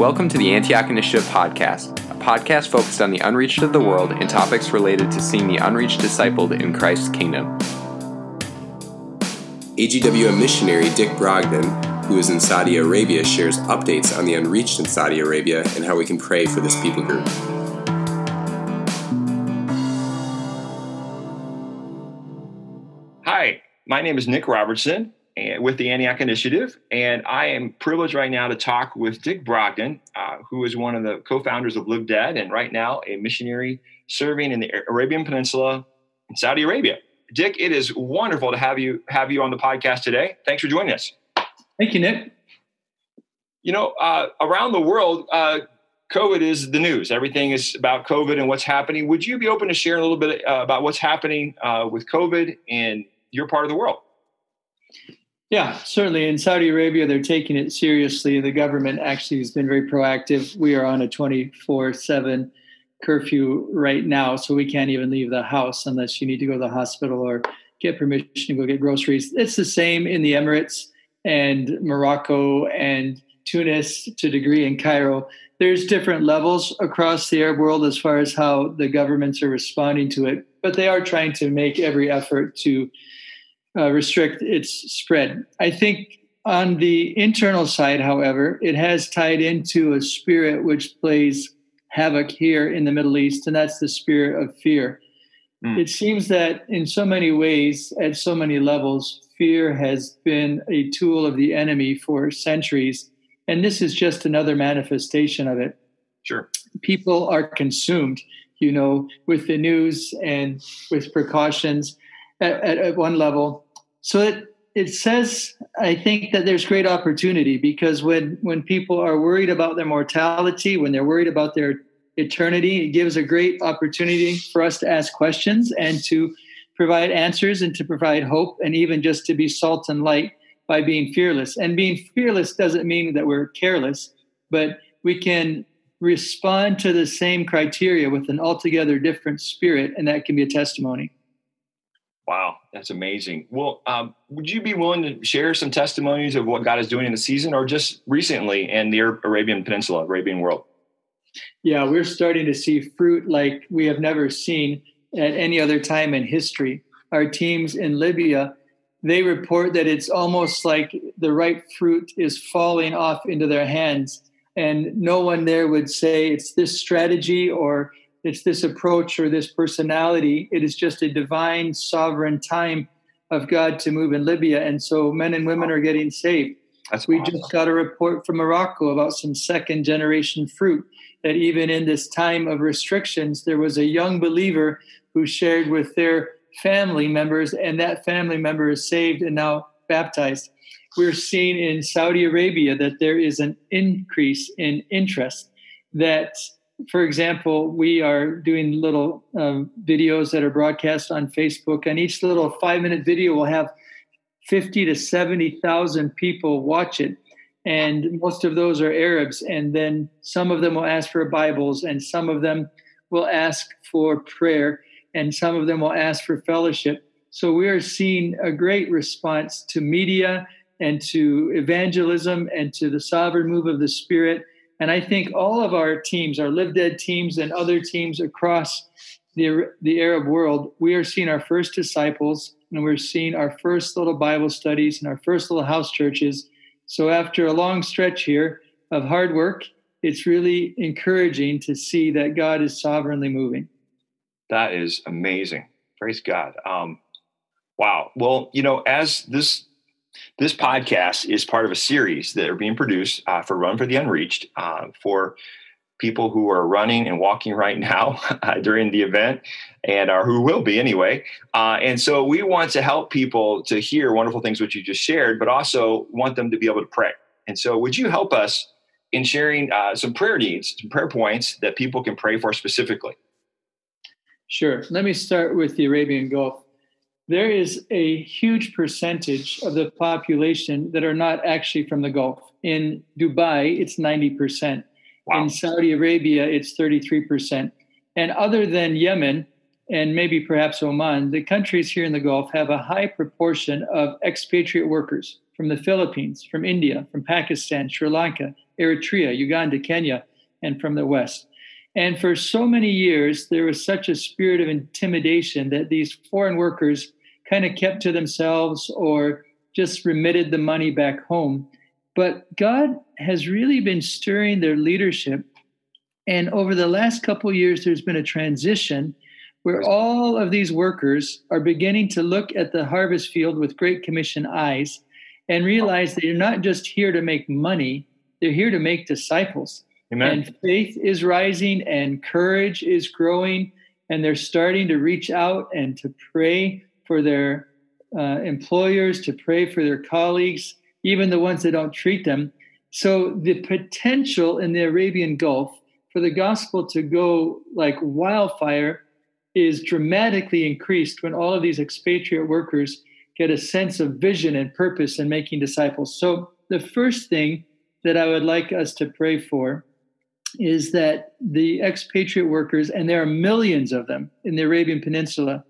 Welcome to the Antioch Initiative Podcast, a podcast focused on the unreached of the world and topics related to seeing the unreached discipled in Christ's kingdom. AGWM missionary Dick Brogden, who is in Saudi Arabia, shares updates on the unreached in Saudi Arabia and how we can pray for this people group. Hi, my name is Nick Robertson with the Antioch Initiative, and I am privileged right now to talk with Dick Brogden, uh, who is one of the co-founders of Live Dead, and right now a missionary serving in the Arabian Peninsula in Saudi Arabia. Dick, it is wonderful to have you have you on the podcast today. Thanks for joining us. Thank you, Nick. You know, uh, around the world, uh, COVID is the news. Everything is about COVID and what's happening. Would you be open to sharing a little bit uh, about what's happening uh, with COVID in your part of the world? Yeah, certainly. In Saudi Arabia, they're taking it seriously. The government actually has been very proactive. We are on a 24 7 curfew right now, so we can't even leave the house unless you need to go to the hospital or get permission to go get groceries. It's the same in the Emirates and Morocco and Tunis to a degree in Cairo. There's different levels across the Arab world as far as how the governments are responding to it, but they are trying to make every effort to uh, restrict its spread. I think on the internal side, however, it has tied into a spirit which plays havoc here in the Middle East, and that's the spirit of fear. Mm. It seems that in so many ways, at so many levels, fear has been a tool of the enemy for centuries. And this is just another manifestation of it. Sure. People are consumed, you know, with the news and with precautions at, at, at one level. So it it says I think that there's great opportunity because when when people are worried about their mortality, when they're worried about their eternity, it gives a great opportunity for us to ask questions and to provide answers and to provide hope and even just to be salt and light by being fearless. And being fearless doesn't mean that we're careless, but we can respond to the same criteria with an altogether different spirit, and that can be a testimony. Wow, that's amazing. Well, um, would you be willing to share some testimonies of what God is doing in the season or just recently in the Arabian Peninsula, Arabian world? Yeah, we're starting to see fruit like we have never seen at any other time in history. Our teams in Libya, they report that it's almost like the ripe fruit is falling off into their hands. And no one there would say it's this strategy or it's this approach or this personality. It is just a divine, sovereign time of God to move in Libya. And so men and women are getting saved. That's we awesome. just got a report from Morocco about some second generation fruit that even in this time of restrictions, there was a young believer who shared with their family members, and that family member is saved and now baptized. We're seeing in Saudi Arabia that there is an increase in interest that for example, we are doing little um, videos that are broadcast on Facebook, and each little five minute video will have 50 to 70,000 people watch it. And most of those are Arabs. And then some of them will ask for Bibles, and some of them will ask for prayer, and some of them will ask for fellowship. So we are seeing a great response to media and to evangelism and to the sovereign move of the Spirit and I think all of our teams, our Live Dead teams and other teams across the, the Arab world, we are seeing our first disciples and we're seeing our first little Bible studies and our first little house churches. So after a long stretch here of hard work, it's really encouraging to see that God is sovereignly moving. That is amazing. Praise God. Um, wow. Well, you know, as this this podcast is part of a series that are being produced uh, for Run for the Unreached uh, for people who are running and walking right now uh, during the event and are who will be anyway. Uh, and so we want to help people to hear wonderful things which you just shared, but also want them to be able to pray. And so would you help us in sharing uh, some prayer needs, some prayer points that people can pray for specifically? Sure. Let me start with the Arabian Gulf there is a huge percentage of the population that are not actually from the Gulf. In Dubai, it's 90%. Wow. In Saudi Arabia, it's 33%. And other than Yemen and maybe perhaps Oman, the countries here in the Gulf have a high proportion of expatriate workers from the Philippines, from India, from Pakistan, Sri Lanka, Eritrea, Uganda, Kenya, and from the West. And for so many years, there was such a spirit of intimidation that these foreign workers kind of kept to themselves or just remitted the money back home. But God has really been stirring their leadership. And over the last couple years, there's been a transition where all of these workers are beginning to look at the harvest field with Great Commission eyes and realize that you're not just here to make money, they're here to make disciples. Amen. And faith is rising and courage is growing, and they're starting to reach out and to pray for their uh, employers, to pray for their colleagues, even the ones that don't treat them. So the potential in the Arabian Gulf for the gospel to go like wildfire is dramatically increased when all of these expatriate workers get a sense of vision and purpose in making disciples. So, the first thing that I would like us to pray for is that the expatriate workers, and there are millions of them in the Arabian Peninsula,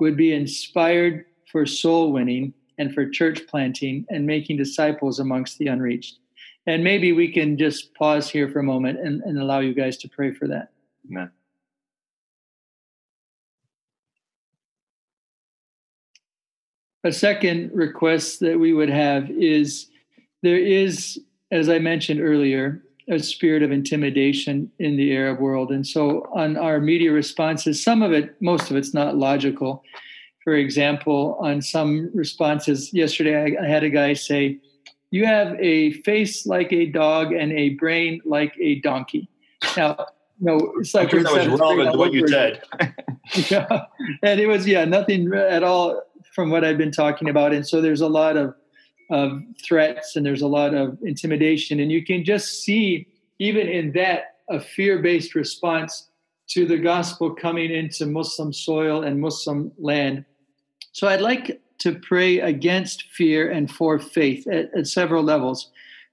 would be inspired for soul winning and for church planting and making disciples amongst the unreached. And maybe we can just pause here for a moment and, and allow you guys to pray for that. Amen. A second request that we would have is there is, as I mentioned earlier, a spirit of intimidation in the Arab world. And so on our media responses, some of it, most of it's not logical. For example, on some responses, yesterday I, I had a guy say, You have a face like a dog and a brain like a donkey. Now, no, it's like sure that was relevant to what you said. yeah. And it was, yeah, nothing at all from what I've been talking about. And so there's a lot of, of threats and there's a lot of intimidation. And you can just see, even in that, a fear based response to the gospel coming into Muslim soil and Muslim land. So I'd like to pray against fear and for faith at, at several levels.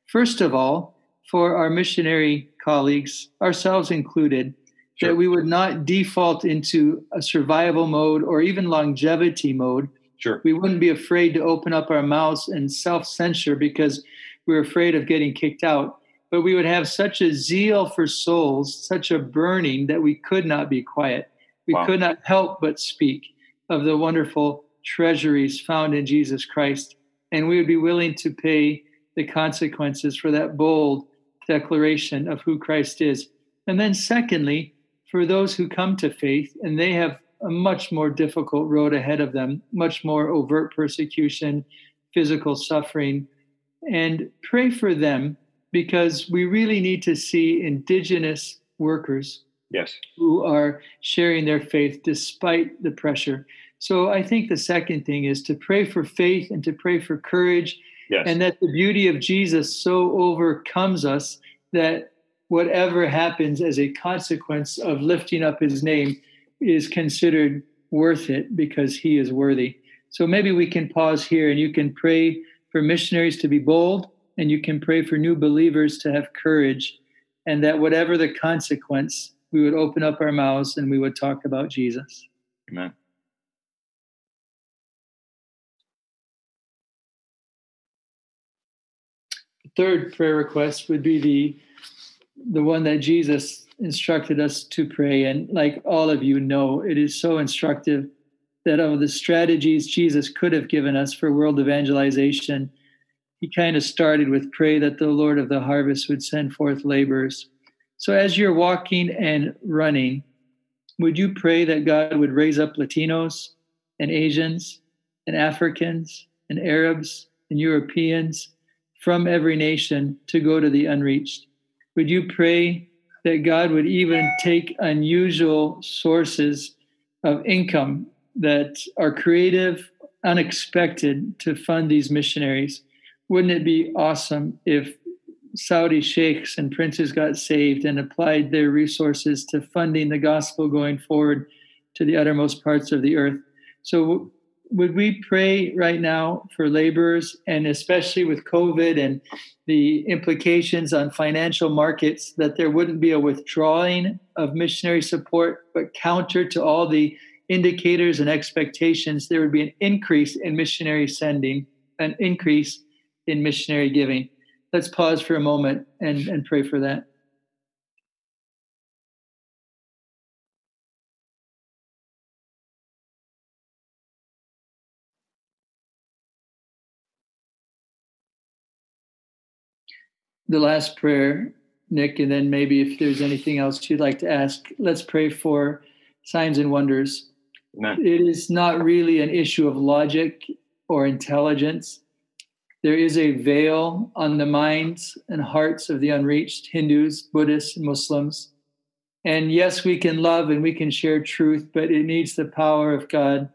First of all, for our missionary colleagues, ourselves included, sure. that we would not default into a survival mode or even longevity mode Sure. We wouldn't be afraid to open up our mouths and self censor because we are afraid of getting kicked out. But we would have such a zeal for souls, such a burning that we could not be quiet. We wow. could not help but speak of the wonderful treasuries found in Jesus Christ. And we would be willing to pay the consequences for that bold declaration of who Christ is. And then, secondly, for those who come to faith and they have a much more difficult road ahead of them, much more overt persecution, physical suffering. And pray for them because we really need to see indigenous workers yes. who are sharing their faith despite the pressure. So I think the second thing is to pray for faith and to pray for courage, yes. and that the beauty of Jesus so overcomes us that whatever happens as a consequence of lifting up his name, is considered worth it because he is worthy. So maybe we can pause here and you can pray for missionaries to be bold and you can pray for new believers to have courage and that whatever the consequence, we would open up our mouths and we would talk about Jesus. Amen. third prayer request would be the the one that Jesus instructed us to pray. And like all of you know, it is so instructive that of the strategies Jesus could have given us for world evangelization, he kind of started with pray that the Lord of the harvest would send forth laborers. So as you're walking and running, would you pray that God would raise up Latinos and Asians and Africans and Arabs and Europeans from every nation to go to the unreached? Would you pray that God would even take unusual sources of income that are creative, unexpected to fund these missionaries. Wouldn't it be awesome if Saudi sheikhs and princes got saved and applied their resources to funding the gospel going forward to the uttermost parts of the earth? So, would we pray right now for laborers and especially with COVID and the implications on financial markets that there wouldn't be a withdrawing of missionary support, but counter to all the indicators and expectations, there would be an increase in missionary sending, an increase in missionary giving. Let's pause for a moment and, and pray for that. The last prayer, Nick, and then maybe if there's anything else you'd like to ask, let's pray for signs and wonders. Amen. It is not really an issue of logic or intelligence. There is a veil on the minds and hearts of the unreached Hindus, Buddhists, Muslims. And yes, we can love and we can share truth, but it needs the power of God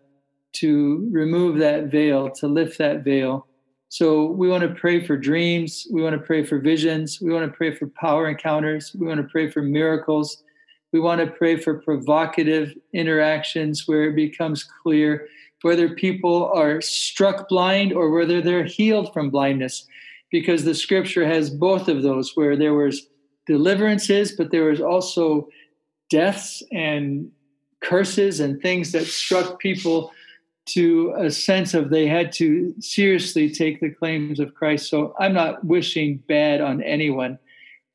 to remove that veil, to lift that veil. So we want to pray for dreams. We want to pray for visions. We want to pray for power encounters. We want to pray for miracles. We want to pray for provocative interactions where it becomes clear whether people are struck blind or whether they're healed from blindness because the scripture has both of those where there was deliverances but there was also deaths and curses and things that struck people to a sense of they had to seriously take the claims of Christ. So I'm not wishing bad on anyone,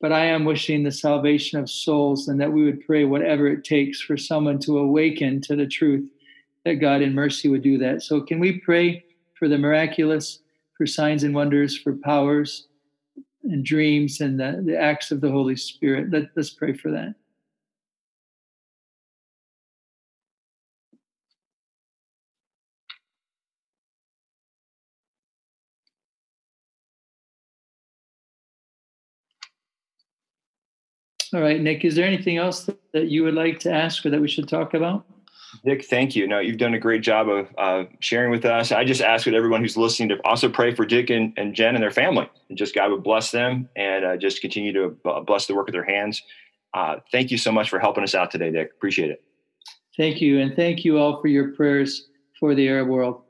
but I am wishing the salvation of souls and that we would pray whatever it takes for someone to awaken to the truth that God in mercy would do that. So, can we pray for the miraculous, for signs and wonders, for powers and dreams and the, the acts of the Holy Spirit? Let, let's pray for that. All right, Nick, is there anything else that you would like to ask or that we should talk about? Nick, thank you. No, you've done a great job of uh, sharing with us. I just ask that everyone who's listening to also pray for Dick and, and Jen and their family, and just God would bless them and uh, just continue to bless the work of their hands. Uh, thank you so much for helping us out today, Dick. Appreciate it. Thank you, and thank you all for your prayers for the Arab world.